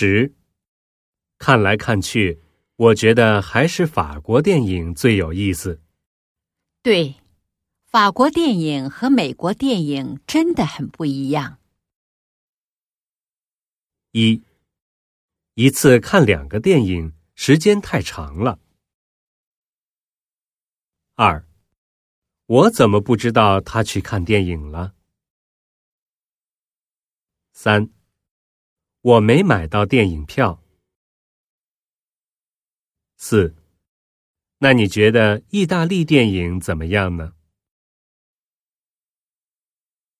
十，看来看去，我觉得还是法国电影最有意思。对，法国电影和美国电影真的很不一样。一，一次看两个电影，时间太长了。二，我怎么不知道他去看电影了？三。我没买到电影票。四，那你觉得意大利电影怎么样呢？